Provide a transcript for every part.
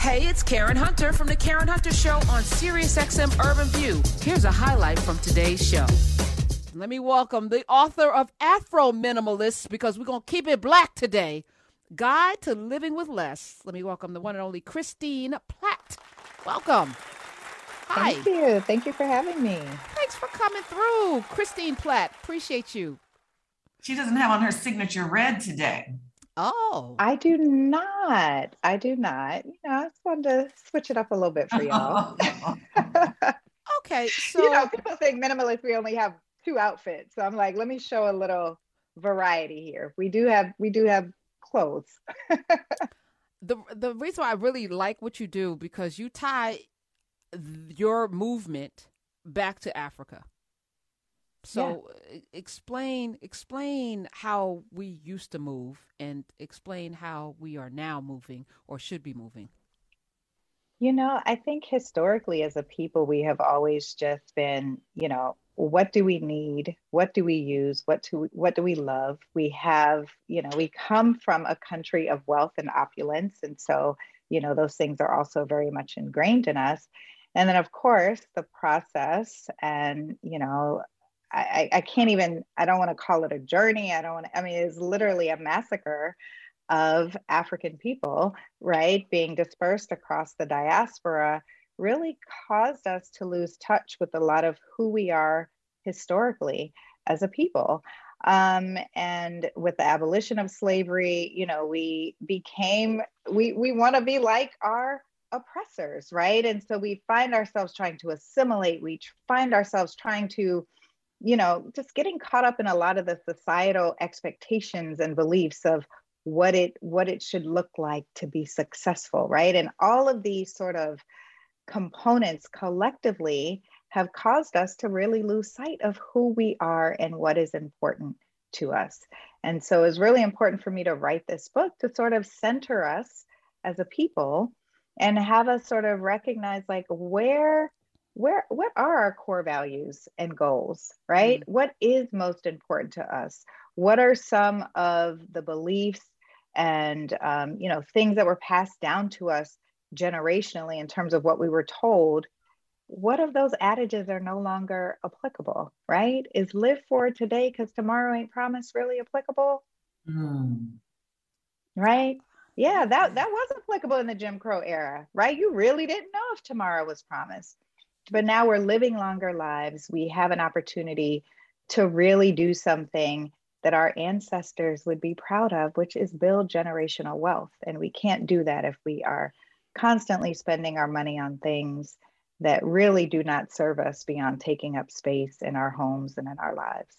Hey, it's Karen Hunter from the Karen Hunter Show on SiriusXM Urban View. Here's a highlight from today's show. Let me welcome the author of Afro Minimalists because we're going to keep it black today. Guide to Living with Less. Let me welcome the one and only Christine Platt. Welcome. Hi. Thank you. Thank you for having me. Thanks for coming through. Christine Platt, appreciate you. She doesn't have on her signature red today. Oh. I do not. I do not. You know, I just wanted to switch it up a little bit for y'all. Oh. okay. So you know, people think minimalist we only have two outfits. So I'm like, let me show a little variety here. We do have we do have clothes. the the reason why I really like what you do because you tie your movement back to Africa. So yeah. Uh, explain explain how we used to move and explain how we are now moving or should be moving. You know, I think historically as a people we have always just been, you know, what do we need? What do we use? What do we, what do we love? We have, you know, we come from a country of wealth and opulence and so, you know, those things are also very much ingrained in us. And then of course, the process and, you know, I, I can't even, I don't want to call it a journey. I don't want to, I mean, it's literally a massacre of African people, right? Being dispersed across the diaspora really caused us to lose touch with a lot of who we are historically as a people. Um, and with the abolition of slavery, you know, we became, we, we want to be like our oppressors, right? And so we find ourselves trying to assimilate, we find ourselves trying to you know, just getting caught up in a lot of the societal expectations and beliefs of what it what it should look like to be successful, right? And all of these sort of components collectively have caused us to really lose sight of who we are and what is important to us. And so it's really important for me to write this book to sort of center us as a people and have us sort of recognize like where where what are our core values and goals right? Mm-hmm. what is most important to us? What are some of the beliefs and um, you know things that were passed down to us generationally in terms of what we were told? What of those adages are no longer applicable right? Is live for today because tomorrow ain't promised really applicable? Mm. right? Yeah that that was applicable in the jim crow era right? You really didn't know if tomorrow was promised but now we're living longer lives. We have an opportunity to really do something that our ancestors would be proud of, which is build generational wealth. And we can't do that if we are constantly spending our money on things that really do not serve us beyond taking up space in our homes and in our lives.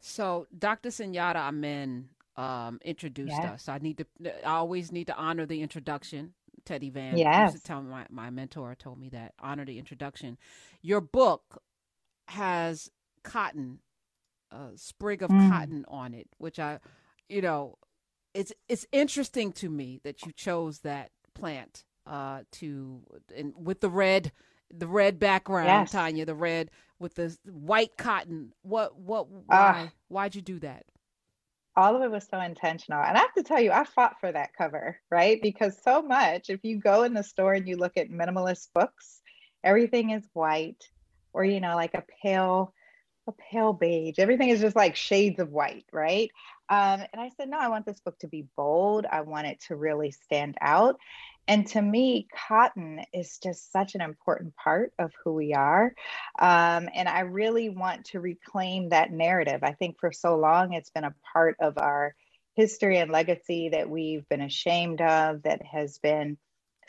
So, Dr. Sundiata Amen um, introduced yes. us. I need to. I always need to honor the introduction. Teddy Van. Yes. Used to tell my, my mentor told me that. Honor the introduction. Your book has cotton, a sprig of mm. cotton on it, which I, you know, it's it's interesting to me that you chose that plant uh, to and with the red the red background, yes. Tanya, the red with the white cotton. What what why uh, why'd you do that? All of it was so intentional. And I have to tell you, I fought for that cover, right? Because so much, if you go in the store and you look at minimalist books, everything is white or, you know, like a pale, a pale beige. Everything is just like shades of white, right? Um, and I said, no, I want this book to be bold. I want it to really stand out. And to me, cotton is just such an important part of who we are. Um, and I really want to reclaim that narrative. I think for so long it's been a part of our history and legacy that we've been ashamed of, that has been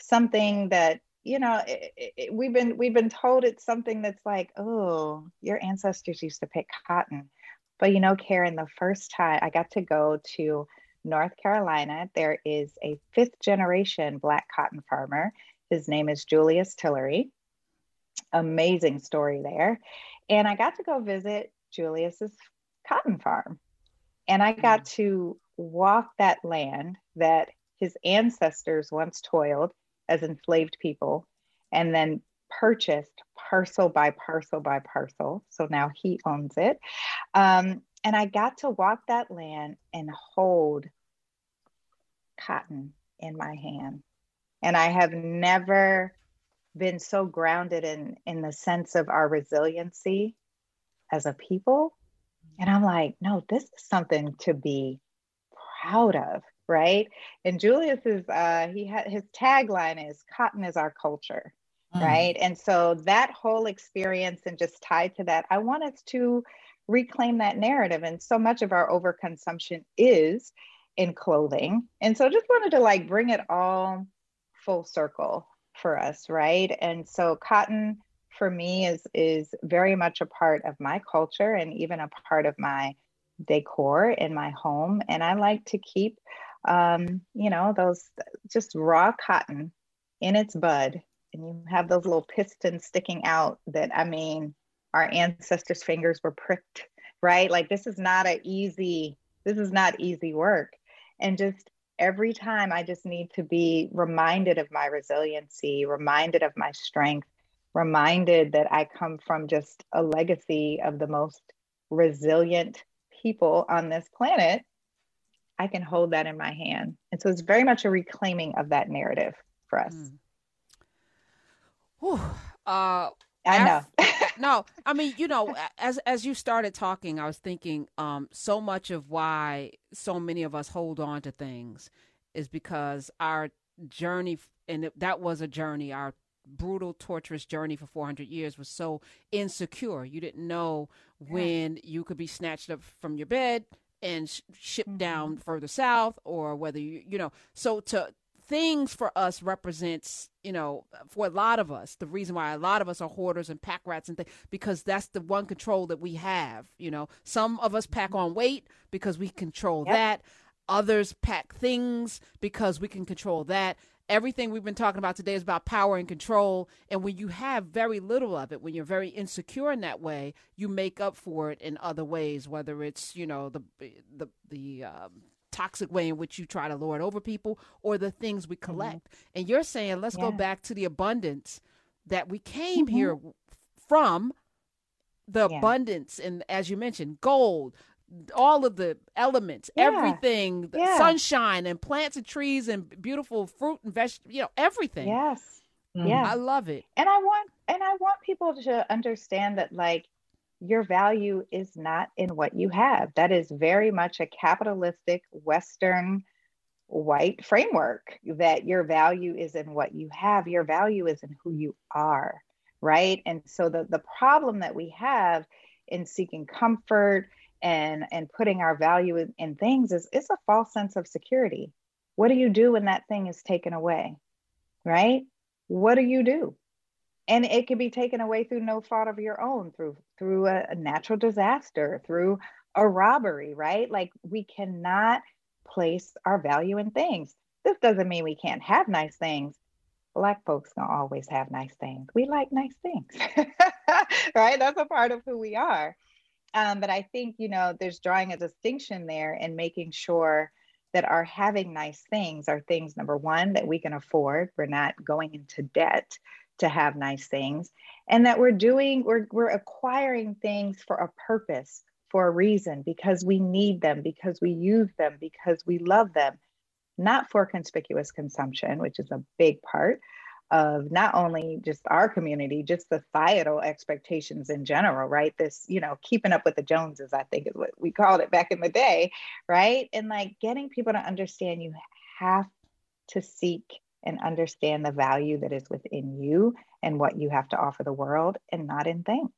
something that you know it, it, we've been we've been told it's something that's like oh your ancestors used to pick cotton but you know karen the first time i got to go to North Carolina, there is a fifth generation black cotton farmer. His name is Julius Tillery. Amazing story there. And I got to go visit Julius's cotton farm. And I got mm. to walk that land that his ancestors once toiled as enslaved people and then purchased parcel by parcel by parcel. So now he owns it. Um, and I got to walk that land and hold cotton in my hand. And I have never been so grounded in in the sense of our resiliency as a people. And I'm like, no, this is something to be proud of, right? And Julius is uh he had his tagline is cotton is our culture. Mm. Right. And so that whole experience and just tied to that, I want us to reclaim that narrative. And so much of our overconsumption is in clothing. And so I just wanted to like bring it all full circle for us, right? And so cotton for me is is very much a part of my culture and even a part of my decor in my home. And I like to keep um, you know, those just raw cotton in its bud. And you have those little pistons sticking out that I mean, our ancestors' fingers were pricked, right? Like this is not an easy, this is not easy work. And just every time I just need to be reminded of my resiliency, reminded of my strength, reminded that I come from just a legacy of the most resilient people on this planet, I can hold that in my hand. And so it's very much a reclaiming of that narrative for us. Mm. Whew. Uh, I know. no, I mean, you know, as as you started talking, I was thinking um, so much of why so many of us hold on to things is because our journey, and that was a journey, our brutal, torturous journey for 400 years was so insecure. You didn't know when yeah. you could be snatched up from your bed and sh- shipped mm-hmm. down further south, or whether you, you know, so to things for us represents, you know, for a lot of us, the reason why a lot of us are hoarders and pack rats and things, because that's the one control that we have. You know, some of us pack on weight because we control yep. that. Others pack things because we can control that. Everything we've been talking about today is about power and control. And when you have very little of it, when you're very insecure in that way, you make up for it in other ways, whether it's, you know, the, the, the, um, toxic way in which you try to lord over people or the things we mm-hmm. collect. Mm-hmm. And you're saying, let's yeah. go back to the abundance that we came mm-hmm. here from the yeah. abundance and as you mentioned gold all of the elements yeah. everything yeah. sunshine and plants and trees and beautiful fruit and vegetables you know everything yes mm-hmm. yeah i love it and i want and i want people to understand that like your value is not in what you have. That is very much a capitalistic Western white framework that your value is in what you have. Your value is in who you are, right? And so the, the problem that we have in seeking comfort and, and putting our value in, in things is it's a false sense of security. What do you do when that thing is taken away, right? What do you do? And it can be taken away through no fault of your own through through a, natural disaster through a robbery right? Like we cannot place our value in things. This doesn't mean we can't have nice things. Black folks gonna always have nice things. We like nice things right? That's a part of who we are. Um, but i think you know there's drawing a distinction there and making sure that our having nice things are things number one that we can afford. We're not going into debt to have nice things and that we're doing we're, we're acquiring things for a purpose for a reason because we need them because we use them because we love them not for conspicuous consumption which is a big part of not only just our community just the societal expectations in general right? This you know keeping up with the joneses i think is what we called it back in the day right? And like getting people to understand you have to seek and understand the value that is within you and what you have to offer the world and not in things.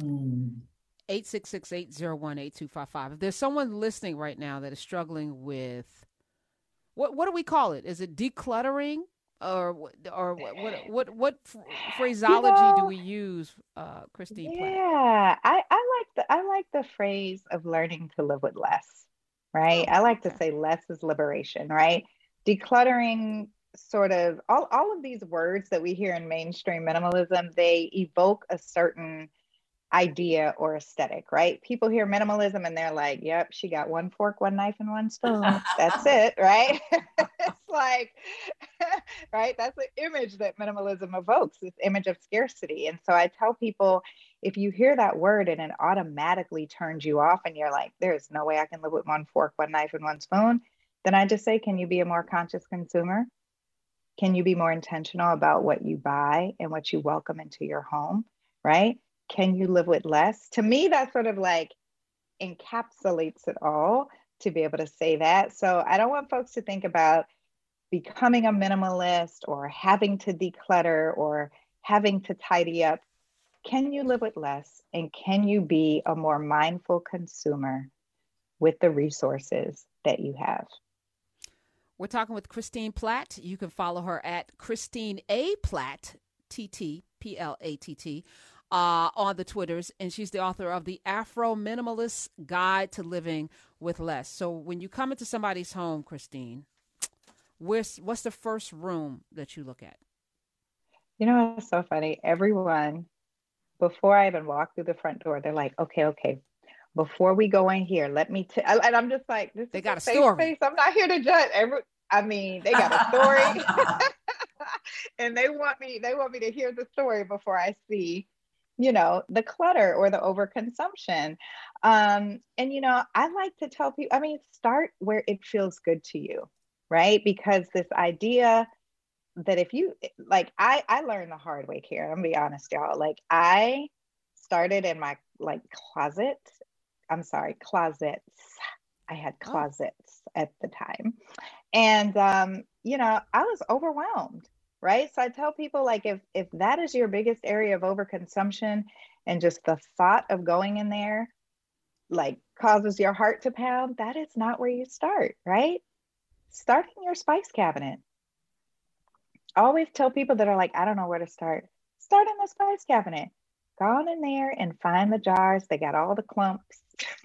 Mm. 866-801-8255. If there's someone listening right now that is struggling with what what do we call it? Is it decluttering or or what what what, what phraseology you know, do we use, uh, Christine? Yeah, I, I like the I like the phrase of learning to live with less. Right. Oh, I like okay. to say less is liberation. Right decluttering sort of all, all of these words that we hear in mainstream minimalism they evoke a certain idea or aesthetic right? People hear minimalism and they're like yep she got one fork one knife and one spoon. That's it right? It's like right? That's the image that minimalism evokes this image of scarcity. And so i tell people if you hear that word and it automatically turns you off and you're like there's no way i can live with one fork one knife and one spoon then I just say, can you be a more conscious consumer? Can you be more intentional about what you buy and what you welcome into your home? Right? Can you live with less? To me, that sort of like encapsulates it all to be able to say that. So I don't want folks to think about becoming a minimalist or having to declutter or having to tidy up. Can you live with less? And can you be a more mindful consumer with the resources that you have? We're talking with Christine Platt. You can follow her at Christine A. Platt, T T P L A T T, uh, on the Twitters. And she's the author of The Afro Minimalist Guide to Living with Less. So when you come into somebody's home, Christine, where's, what's the first room that you look at? You know, it's so funny. Everyone, before I even walk through the front door, they're like, okay, okay, before we go in here, let me tell. And I'm just like, this they got a story. Face. I'm not here to judge. Every, I mean, they got a story, and they want me. They want me to hear the story before I see, you know, the clutter or the overconsumption. Um, and you know, I like to tell people. I mean, start where it feels good to you, right? Because this idea that if you like I I learned the hard way here. I'm gonna be honest, y'all. Like I started in my like closet. I'm sorry, closets. I had oh. closets oh. at the time. And um, you know, I was overwhelmed, right? So I tell people like if if that is your biggest area of overconsumption and just the thought of going in there like causes your heart to pound, that is not where you start, right? Start in your spice cabinet always tell people that are like, I don't know where to start. Start in the spice cabinet. Go on in there and find the jars. They got all the clumps.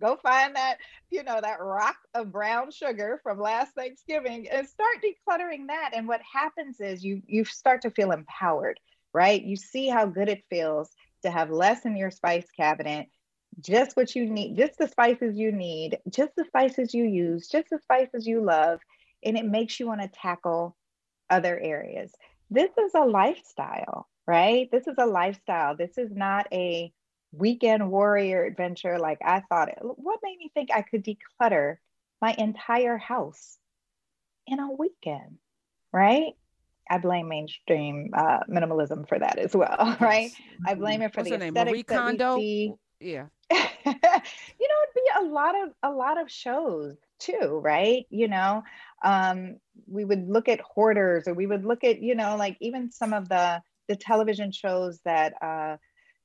go find that, you know, that rock of brown sugar from last Thanksgiving and start decluttering that. And what happens is you you start to feel empowered, right? You see how good it feels to have less in your spice cabinet just what you need, just the spices you need, just the spices you use, just the spices you love, and it makes you want to tackle other areas. This is a lifestyle, right? This is a lifestyle. This is not a weekend warrior adventure like I thought it. What made me think I could declutter my entire house in a weekend, right? I blame mainstream uh, minimalism for that as well, right? I blame it for What's the aesthetics that we see. Yeah. you know, a lot of a lot of shows too, right? You know, um, we would look at hoarders or we would look at, you know, like even some of the the television shows that uh,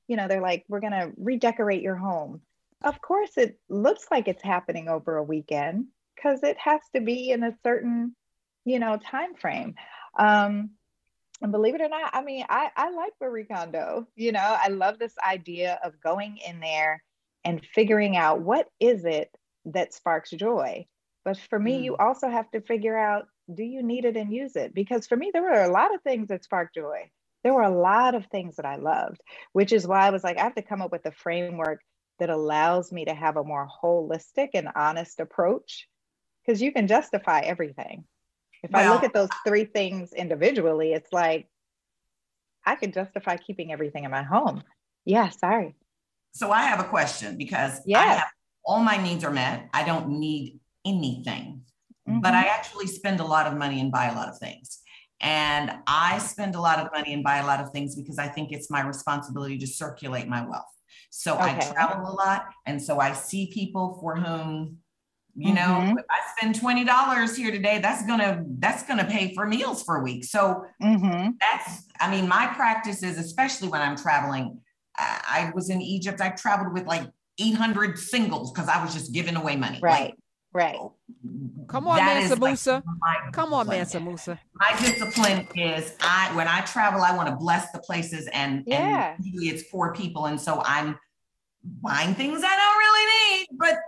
you know, they're like, we're gonna redecorate your home. Of course, it looks like it's happening over a weekend because it has to be in a certain, you know, time frame. Um, and believe it or not, I mean, I, I like Marie Kondo. You know, I love this idea of going in there and figuring out what is it that sparks joy. But for me, mm. you also have to figure out do you need it and use it? Because for me, there were a lot of things that sparked joy. There were a lot of things that I loved, which is why I was like, I have to come up with a framework that allows me to have a more holistic and honest approach because you can justify everything. If I look at those three things individually, it's like I could justify keeping everything in my home. Yeah, sorry. So I have a question because yeah, all my needs are met. I don't need anything. Mm-hmm. But I actually spend a lot of money and buy a lot of things. And I spend a lot of money and buy a lot of things because I think it's my responsibility to circulate my wealth. So okay. I travel a lot. And so I see people for whom, you mm-hmm. know, if I spend $20 here today, that's gonna, that's gonna pay for meals for a week. So mm-hmm. that's, I mean, my practice is, especially when I'm traveling, I was in Egypt, I traveled with like 800 singles because I was just giving away money. Right. Like, Right. Come on, Mansa Musa. Like Come on, Mansa Musa. My discipline is I when I travel, I want to bless the places and, yeah. and it's for people. And so I'm buying things I don't really need, but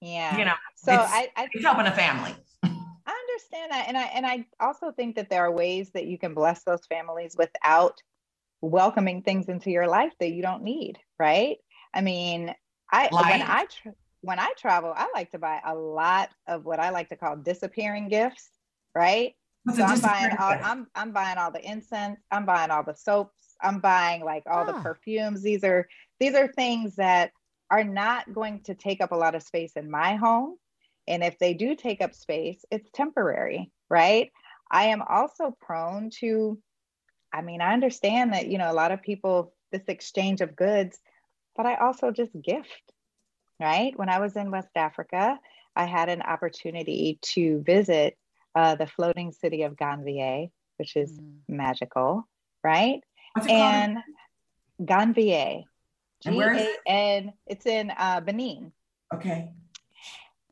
yeah, you know, so I, I it's helping a family. I understand that. And I and I also think that there are ways that you can bless those families without welcoming things into your life that you don't need, right? I mean, I like, when I tra- when I travel, I like to buy a lot of what I like to call disappearing gifts, right? What's so I'm buying all I'm I'm buying all the incense, I'm buying all the soaps, I'm buying like all the ah. perfumes. These are these are things that are not going to take up a lot of space in my home. And if they do take up space, it's temporary, right? I am also prone to, I mean, I understand that, you know, a lot of people, this exchange of goods, but I also just gift, right? When I was in West Africa, I had an opportunity to visit uh, the floating city of Ganvié, which is mm. magical, right? and Ganvié, G A N. It's in uh, Benin. Okay.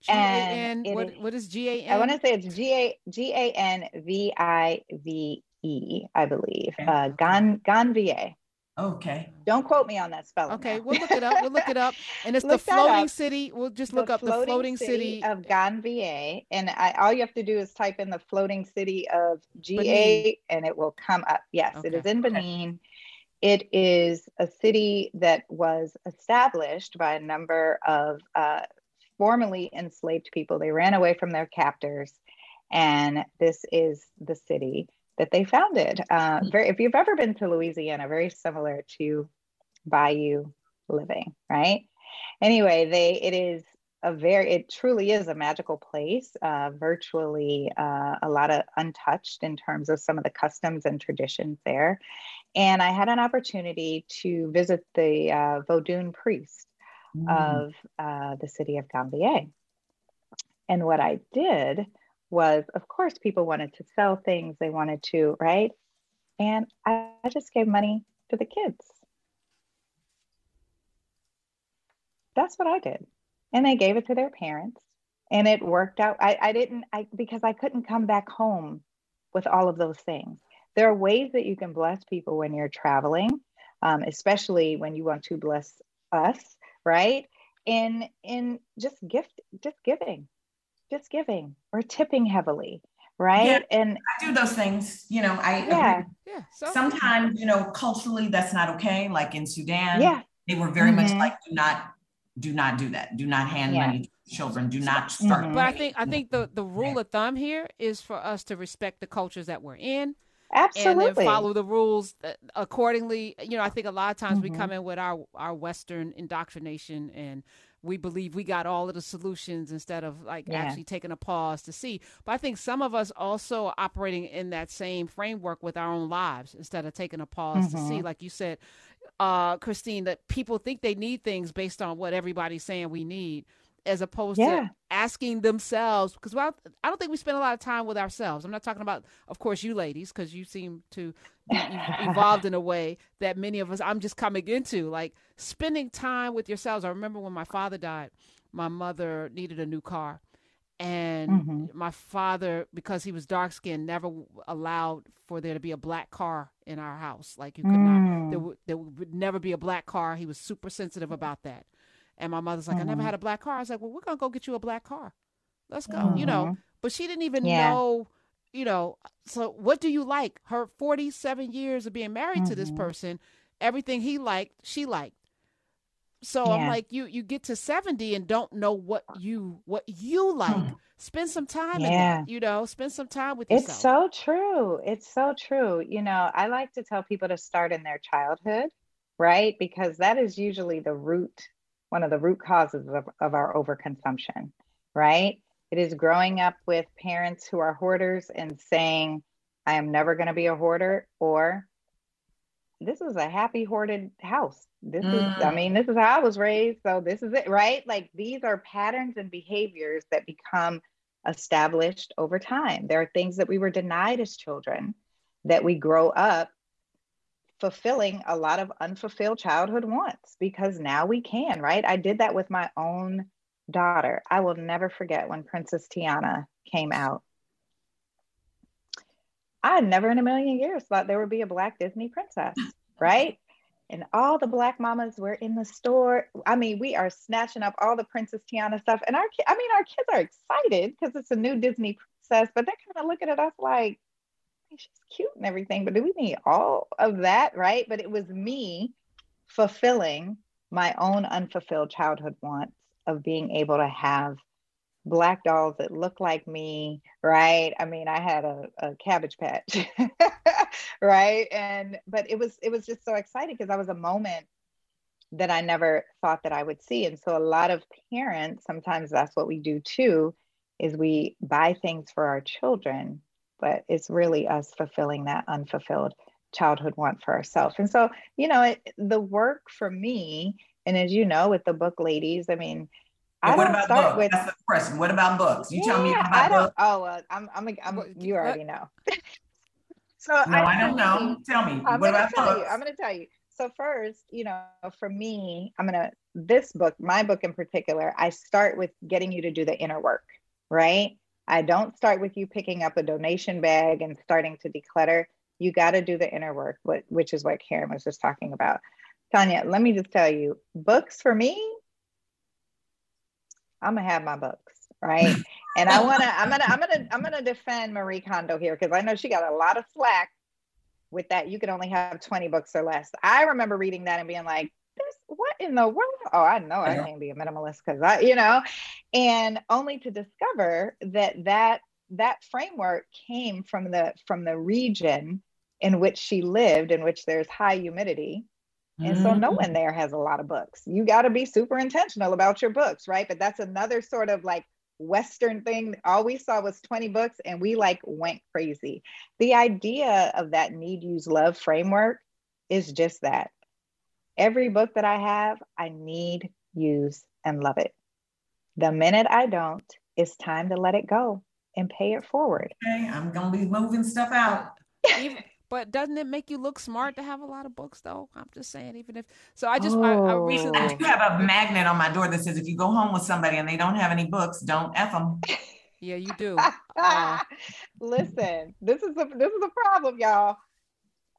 And what, what is G A N? I want to say it's G A G A N V I V E, I believe. Okay. Uh, Gan Ganvié. Okay. Don't quote me on that spelling. Okay, now. we'll look it up. We'll look it up. And it's the floating city. We'll just look the up the floating city, city of Ganvié. And I, all you have to do is type in the floating city of GA and it will come up. Yes, okay. it is in Benin. Okay. It is a city that was established by a number of uh, formerly enslaved people. They ran away from their captors. And this is the city that they founded. Uh, very, if you've ever been to Louisiana, very similar to Bayou living, right? Anyway, they it is a very it truly is a magical place. Uh, virtually uh, a lot of untouched in terms of some of the customs and traditions there. And I had an opportunity to visit the uh, Vodun priest mm. of uh, the city of Ganvié And what I did was, of course, people wanted to sell things, they wanted to, right? And I, just gave money to the kids. That's what I did. And they gave it to their parents. And it worked out. I, I didn't, I because I couldn't come back home with all of those things. There are ways that you can bless people when you're traveling, um, especially when you want to bless us, right? In in just gift, just giving, just giving or tipping heavily right yeah, and i do those things you know i yeah, yeah so. sometimes you know culturally that's not okay like in sudan yeah they were very mm-hmm. much like do not do not do that do not hand yeah. money to children do not start mm-hmm. but i think i think the the rule of thumb here is for us to respect the cultures that we're in absolutely and then follow the rules accordingly you know i think a lot of times mm-hmm. we come in with our our western indoctrination and we believe we got all of the solutions instead of like yeah. actually taking a pause to see. But I think some of us also are operating in that same framework with our own lives instead of taking a pause mm-hmm. to see, mm-hmm. like you said, uh, Christine, that people think they need things based on what everybody's saying we need as opposed yeah. to asking themselves because well, I don't think we spend a lot of time with ourselves. I'm not talking about, of course, you ladies, because you seem to be evolved in a way that many of us I'm just coming into, like spending time with yourselves. I remember when my father died, my mother needed a new car. And mm-hmm. my father, because he was dark skinned, never allowed for there to be a black car in our house. Like you could mm. not, there, w- there would never be a black car. He was super sensitive about that. And my mother's like, mm-hmm. I never mm-hmm. had a black car. I was like, well, we're going to go get you a black car. Let's go, mm-hmm. you know. Mm-hmm. But she didn't even yeah. know, you know. So what do you like? Her 47 years of being married mm-hmm. to this mm-hmm. person, everything he liked, she liked. So yeah. I'm like, you you get to 70 and don't know what you what you like. Spend some time yeah. in that, you know, spend some time with yourself. It's so true. It's so true. You know, I like to tell people to start in their childhood, right? Because that is usually the root one of the root causes of, of our overconsumption, right? It is growing up with parents who are hoarders and saying, I am never going to be a hoarder, or this is a happy hoarded house. This mm. is, I mm. mean, this is how I was raised. So this is it, right? Like these are patterns and behaviors that become established over time. There are things that we were denied as children that we grow up fulfilling a lot of unfulfilled childhood wants because now we can, right? I did that with my own daughter. I will never forget when Princess Tiana came out. I never in a million years thought there would be a Black Disney princess, right? And all the Black mamas were in the store. I mean, we are snatching up all the Princess Tiana stuff. And our, I mean, our kids are excited because it's a new Disney princess, but they're kind of looking at us like, she's cute and everything, but do we need all of that? Right. But it was me fulfilling my own unfulfilled childhood wants of being able to have black dolls that look like me, right? I mean, I had a, a cabbage patch, right? And but it was it was just so exciting because that was a moment that I never thought that I would see. And so a lot of parents, sometimes that's what we do too, is we buy things for our children, but it's really us fulfilling that unfulfilled childhood want for ourselves. And so, you know, it, the work for me, and as you know, with the book ladies, I mean, I what about books? With, That's the question. What about books? You yeah, tell me about I don't, books. Oh, uh, I'm, I'm, I'm, you already know. so no, I, I don't know. Tell me. I'm what about books? You, I'm going to tell you. So first, you know, for me, I'm going to this book, my book in particular, I start with getting you to do the inner work, right? I don't start with you picking up a donation bag and starting to declutter. You got to do the inner work, which is what Karen was just talking about. Tanya, let me just tell you, books for me, I'm gonna have my books, right? and I wanna, I'm gonna, I'm gonna, I'm gonna defend Marie Kondo here because I know she got a lot of slack with that. You can only have 20 books or less. I remember reading that and being like, this, what in the world? Oh, I know I can't be a minimalist because I, you know, and only to discover that that that framework came from the from the region in which she lived, in which there's high humidity and so no mm-hmm. one there has a lot of books. You got to be super intentional about your books, right? But that's another sort of like Western thing. All we saw was 20 books and we like went crazy. The idea of that need, use, love framework is just that. Every book that I have, I need, use, and love it. The minute I don't, it's time to let it go and pay it forward. Okay, I'm going to be moving stuff out. But doesn't it make you look smart to have a lot of books, though? I'm just saying, even if so, I just oh. I, I oh. recently I do have a magnet on my door that says if you go home with somebody and they don't have any books, don't f them. Yeah, you do. Uh, Listen, this is a this is a problem, y'all.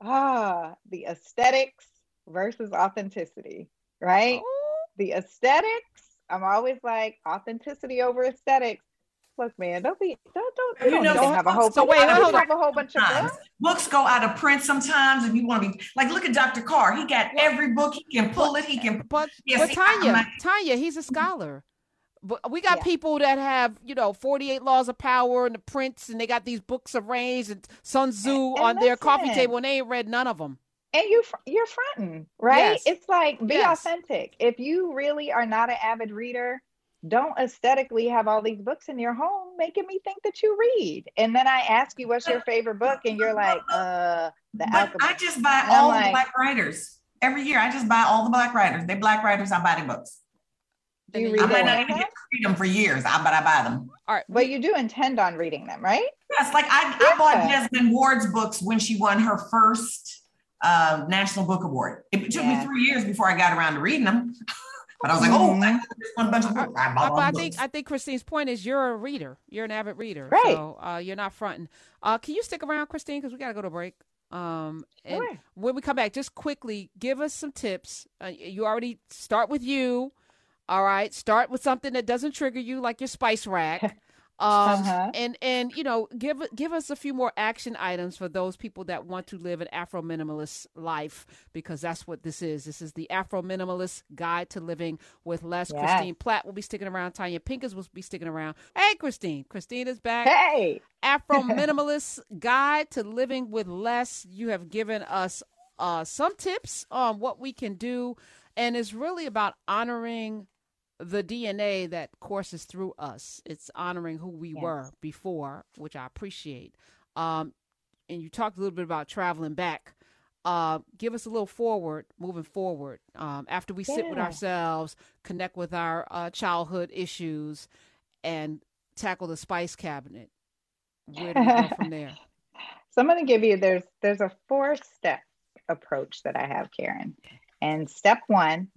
Ah, the aesthetics versus authenticity, right? Oh. The aesthetics. I'm always like authenticity over aesthetics look, man, don't be, don't, don't, you know, don't have a whole, so wait, hold have a whole bunch of books. Books go out of print sometimes, and you want to be like, look at Dr. Carr. He got every book. He can pull it. He can. But, yes, but Tanya, Tanya, he's a scholar. But we got yeah. people that have, you know, 48 laws of power and the Prince, and they got these books arranged and Sun Tzu and, and on listen, their coffee table, and they ain't read none of them. And you, you're fronting, right? Yes. It's like be yes. authentic. If you really are not an avid reader, don't aesthetically have all these books in your home making me think that you read. And then I ask you what's your favorite book, and you're like, uh, the but Alchemist. I just buy and all like, the black writers. Every year I just buy all the black writers. They black writers, I buy their books. Do you read I might not even get to read them for years, I, but I buy them. All right. But you do intend on reading them, right? Yes. Like I. I bought Jesmyn Ward's books when she won her first uh, National Book Award. It took yeah. me three years before I got around to reading them. But I was like, oh, I one bunch of books. I, I, I think I think Christine's point is you're a reader. You're an avid reader. Right. So uh, you're not fronting. Uh, can you stick around, Christine? Because we got to go to break. Um, and sure. when we come back, just quickly give us some tips. Uh, you already start with you. All right. Start with something that doesn't trigger you, like your spice rack. Um, uh-huh. and and you know give give us a few more action items for those people that want to live an Afro minimalist life because that's what this is. This is the Afro minimalist guide to living with less. Yes. Christine Platt will be sticking around. Tanya Pinkins will be sticking around. Hey, Christine. Christine is back. Hey. Afro minimalist guide to living with less. You have given us uh, some tips on what we can do, and it's really about honoring the DNA that courses through us. It's honoring who we yes. were before, which I appreciate. Um, and you talked a little bit about traveling back. Uh, give us a little forward, moving forward. Um, after we yeah. sit with ourselves, connect with our uh, childhood issues, and tackle the spice cabinet. Where do we go from there? So I'm going to give you there's there's a four step approach that I have, Karen. And step one,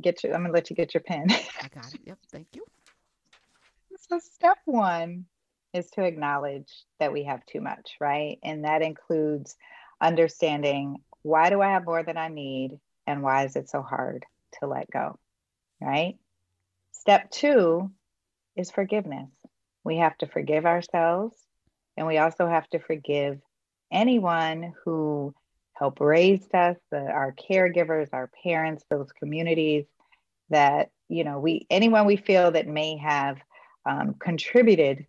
get you, I'm gonna let you get your pen. I got it. Yep, thank you. So step one is to acknowledge that we have too much, right? And that includes understanding why do I have more than I need and why is it so hard to let go, right? Step two is forgiveness. We have to forgive ourselves and we also have to forgive anyone who help raised us, the, our caregivers, our parents, those communities that, you know, we, anyone we feel that may have um, contributed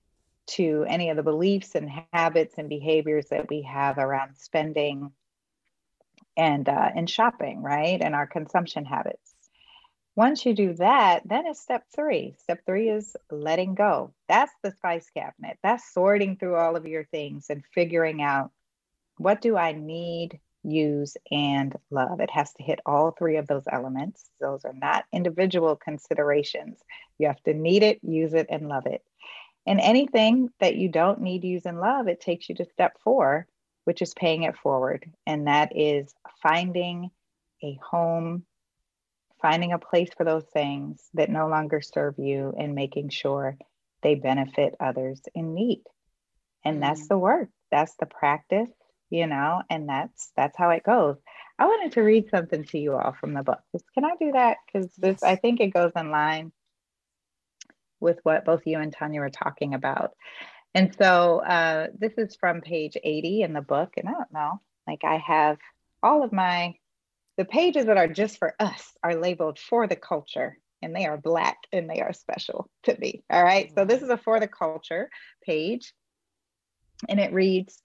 to any of the beliefs and habits and behaviors that we have around spending and uh, and shopping, right, and our consumption habits. Once you do that, then it's step three. Step three is letting go. That's the spice cabinet. That's sorting through all of your things and figuring out what do I need, use, and love. It has to hit all three of those elements. Those are not individual considerations. You have to need it, use it, and love it. And anything that you don't need, use, and love, it takes you to step four, which is paying it forward. And that is finding a home, finding a place for those things that no longer serve you and making sure they benefit others in need. And that's mm. the work, that's the practice, you know, and that's that's how it goes. I wanted to read something to you all from the book. Can I do that? Because this I think it goes in line with what both you and Tanya were talking about. And so uh, this is from page 80 in the book. And I don't know, like I have all of my, the pages that are just for us are labeled for the culture and they are black and they are special to me. All right. So this is a for the culture page. And it reads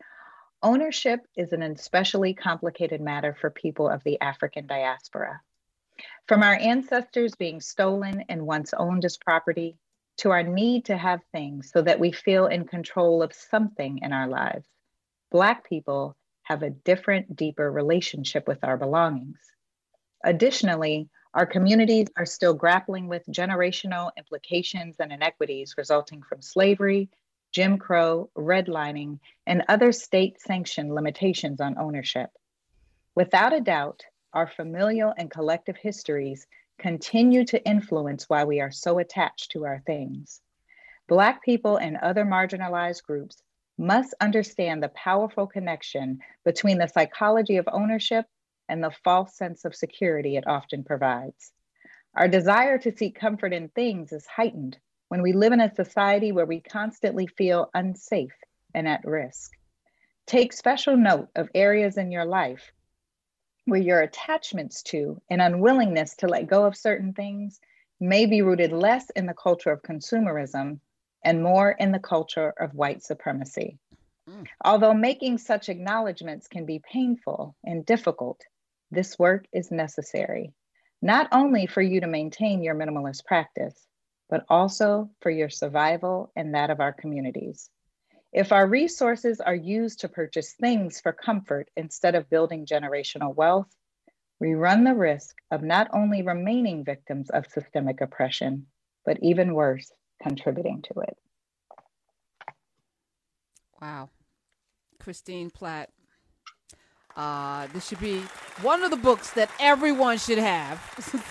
Ownership is an especially complicated matter for people of the African diaspora. From our ancestors being stolen and once owned as property to our need to have things so that we feel in control of something in our lives. Black people have a different, deeper relationship with our belongings. Additionally, our communities are still grappling with generational implications and inequities resulting from slavery, Jim Crow, redlining, and other state sanctioned limitations on ownership. Without a doubt, our familial and collective histories continue to influence why we are so attached to our things. Black people and other marginalized groups must understand the powerful connection between the psychology of ownership and the false sense of security it often provides. Our desire to seek comfort in things is heightened when we live in a society where we constantly feel unsafe and at risk. Take special note of areas in your life where your attachments to and unwillingness to let go of certain things may be rooted less in the culture of consumerism and more in the culture of white supremacy. Mm. Although making such acknowledgments can be painful and difficult, this work is necessary, not only for you to maintain your minimalist practice, but also for your survival and that of our communities. If our resources are used to purchase things for comfort instead of building generational wealth, we run the risk of not only remaining victims of systemic oppression, but even worse, contributing to it. Wow. Christine Platt, uh, this should be one of the books that everyone should have.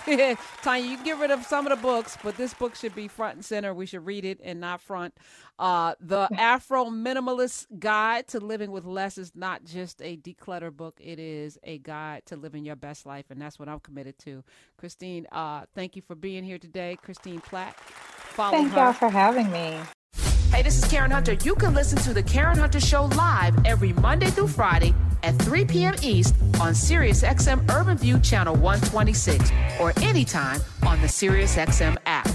Tanya, you can get rid of some of the books, but this book should be front and center. We should read it and not front. Uh, the Afro Minimalist Guide to Living with Less is not just a declutter book, it is a guide to living your best life, and that's what I'm committed to. Christine, uh, thank you for being here today. Christine Platt. Follow Thank her. y'all for having me. Hey, this is Karen Hunter. You can listen to The Karen Hunter Show live every Monday through Friday at 3 p.m. East on SiriusXM Urban View Channel 126 or anytime on the SiriusXM app.